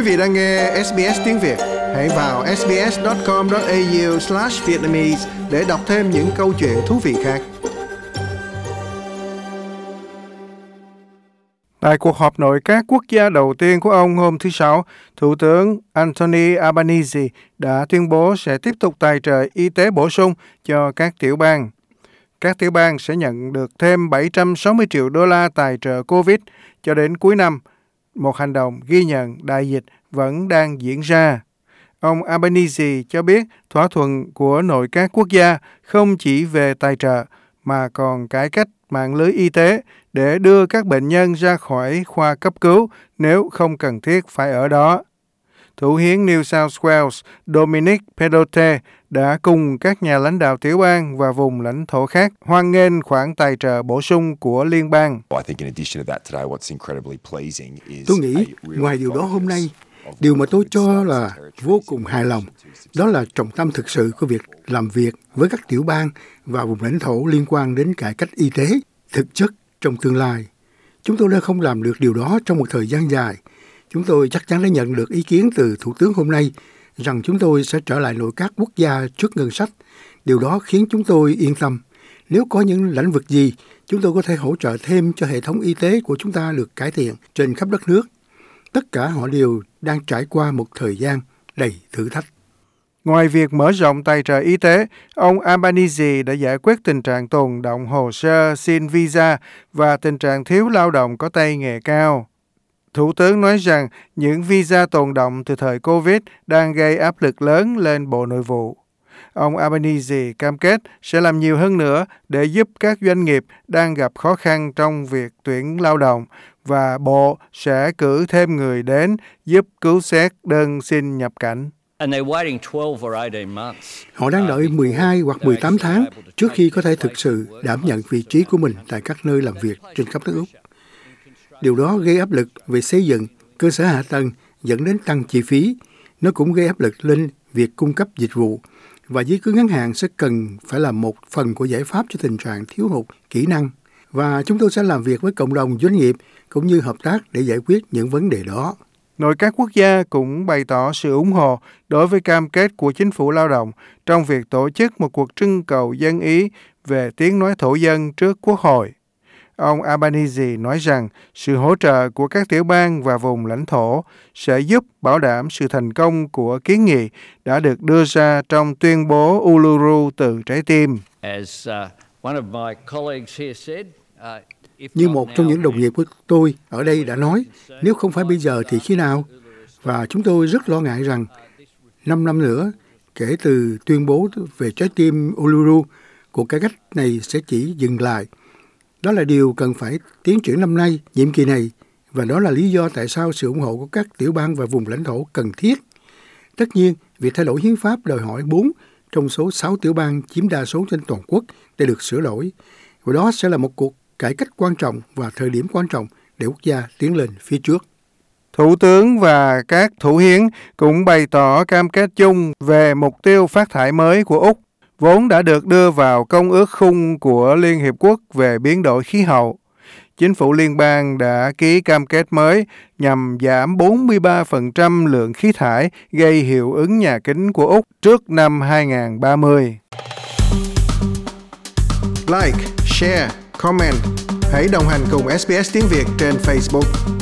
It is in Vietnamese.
Quý vị đang nghe SBS tiếng Việt, hãy vào sbs.com.au/vietnamese để đọc thêm những câu chuyện thú vị khác. Tại cuộc họp nội các quốc gia đầu tiên của ông hôm thứ Sáu, Thủ tướng Anthony Albanese đã tuyên bố sẽ tiếp tục tài trợ y tế bổ sung cho các tiểu bang. Các tiểu bang sẽ nhận được thêm 760 triệu đô la tài trợ COVID cho đến cuối năm – một hành động ghi nhận đại dịch vẫn đang diễn ra. Ông Albanese cho biết thỏa thuận của nội các quốc gia không chỉ về tài trợ mà còn cải cách mạng lưới y tế để đưa các bệnh nhân ra khỏi khoa cấp cứu nếu không cần thiết phải ở đó. Thủ hiến New South Wales Dominic Pedote đã cùng các nhà lãnh đạo tiểu bang và vùng lãnh thổ khác hoan nghênh khoản tài trợ bổ sung của liên bang. Tôi nghĩ ngoài điều đó hôm nay, điều mà tôi cho là vô cùng hài lòng đó là trọng tâm thực sự của việc làm việc với các tiểu bang và vùng lãnh thổ liên quan đến cải cách y tế thực chất trong tương lai. Chúng tôi đã không làm được điều đó trong một thời gian dài. Chúng tôi chắc chắn đã nhận được ý kiến từ Thủ tướng hôm nay rằng chúng tôi sẽ trở lại nội các quốc gia trước ngân sách. Điều đó khiến chúng tôi yên tâm. Nếu có những lĩnh vực gì, chúng tôi có thể hỗ trợ thêm cho hệ thống y tế của chúng ta được cải thiện trên khắp đất nước. Tất cả họ đều đang trải qua một thời gian đầy thử thách. Ngoài việc mở rộng tài trợ y tế, ông Albanese đã giải quyết tình trạng tồn động hồ sơ xin visa và tình trạng thiếu lao động có tay nghề cao. Thủ tướng nói rằng những visa tồn động từ thời Covid đang gây áp lực lớn lên Bộ Nội vụ. Ông Albanese cam kết sẽ làm nhiều hơn nữa để giúp các doanh nghiệp đang gặp khó khăn trong việc tuyển lao động và Bộ sẽ cử thêm người đến giúp cứu xét đơn xin nhập cảnh. Họ đang đợi 12 hoặc 18 tháng trước khi có thể thực sự đảm nhận vị trí của mình tại các nơi làm việc trên khắp nước Úc. Điều đó gây áp lực về xây dựng, cơ sở hạ tầng dẫn đến tăng chi phí. Nó cũng gây áp lực lên việc cung cấp dịch vụ và dưới cứ ngắn hạn sẽ cần phải là một phần của giải pháp cho tình trạng thiếu hụt kỹ năng. Và chúng tôi sẽ làm việc với cộng đồng doanh nghiệp cũng như hợp tác để giải quyết những vấn đề đó. Nội các quốc gia cũng bày tỏ sự ủng hộ đối với cam kết của chính phủ lao động trong việc tổ chức một cuộc trưng cầu dân ý về tiếng nói thổ dân trước Quốc hội. Ông Albanese nói rằng sự hỗ trợ của các tiểu bang và vùng lãnh thổ sẽ giúp bảo đảm sự thành công của kiến nghị đã được đưa ra trong tuyên bố Uluru từ trái tim. Như một trong những đồng nghiệp của tôi ở đây đã nói, nếu không phải bây giờ thì khi nào? Và chúng tôi rất lo ngại rằng 5 năm nữa, kể từ tuyên bố về trái tim Uluru, cuộc cải cách này sẽ chỉ dừng lại – đó là điều cần phải tiến triển năm nay, nhiệm kỳ này, và đó là lý do tại sao sự ủng hộ của các tiểu bang và vùng lãnh thổ cần thiết. Tất nhiên, việc thay đổi hiến pháp đòi hỏi 4 trong số 6 tiểu bang chiếm đa số trên toàn quốc để được sửa đổi. Và đó sẽ là một cuộc cải cách quan trọng và thời điểm quan trọng để quốc gia tiến lên phía trước. Thủ tướng và các thủ hiến cũng bày tỏ cam kết chung về mục tiêu phát thải mới của Úc vốn đã được đưa vào Công ước khung của Liên Hiệp Quốc về biến đổi khí hậu. Chính phủ liên bang đã ký cam kết mới nhằm giảm 43% lượng khí thải gây hiệu ứng nhà kính của Úc trước năm 2030. Like, share, comment. Hãy đồng hành cùng SBS tiếng Việt trên Facebook.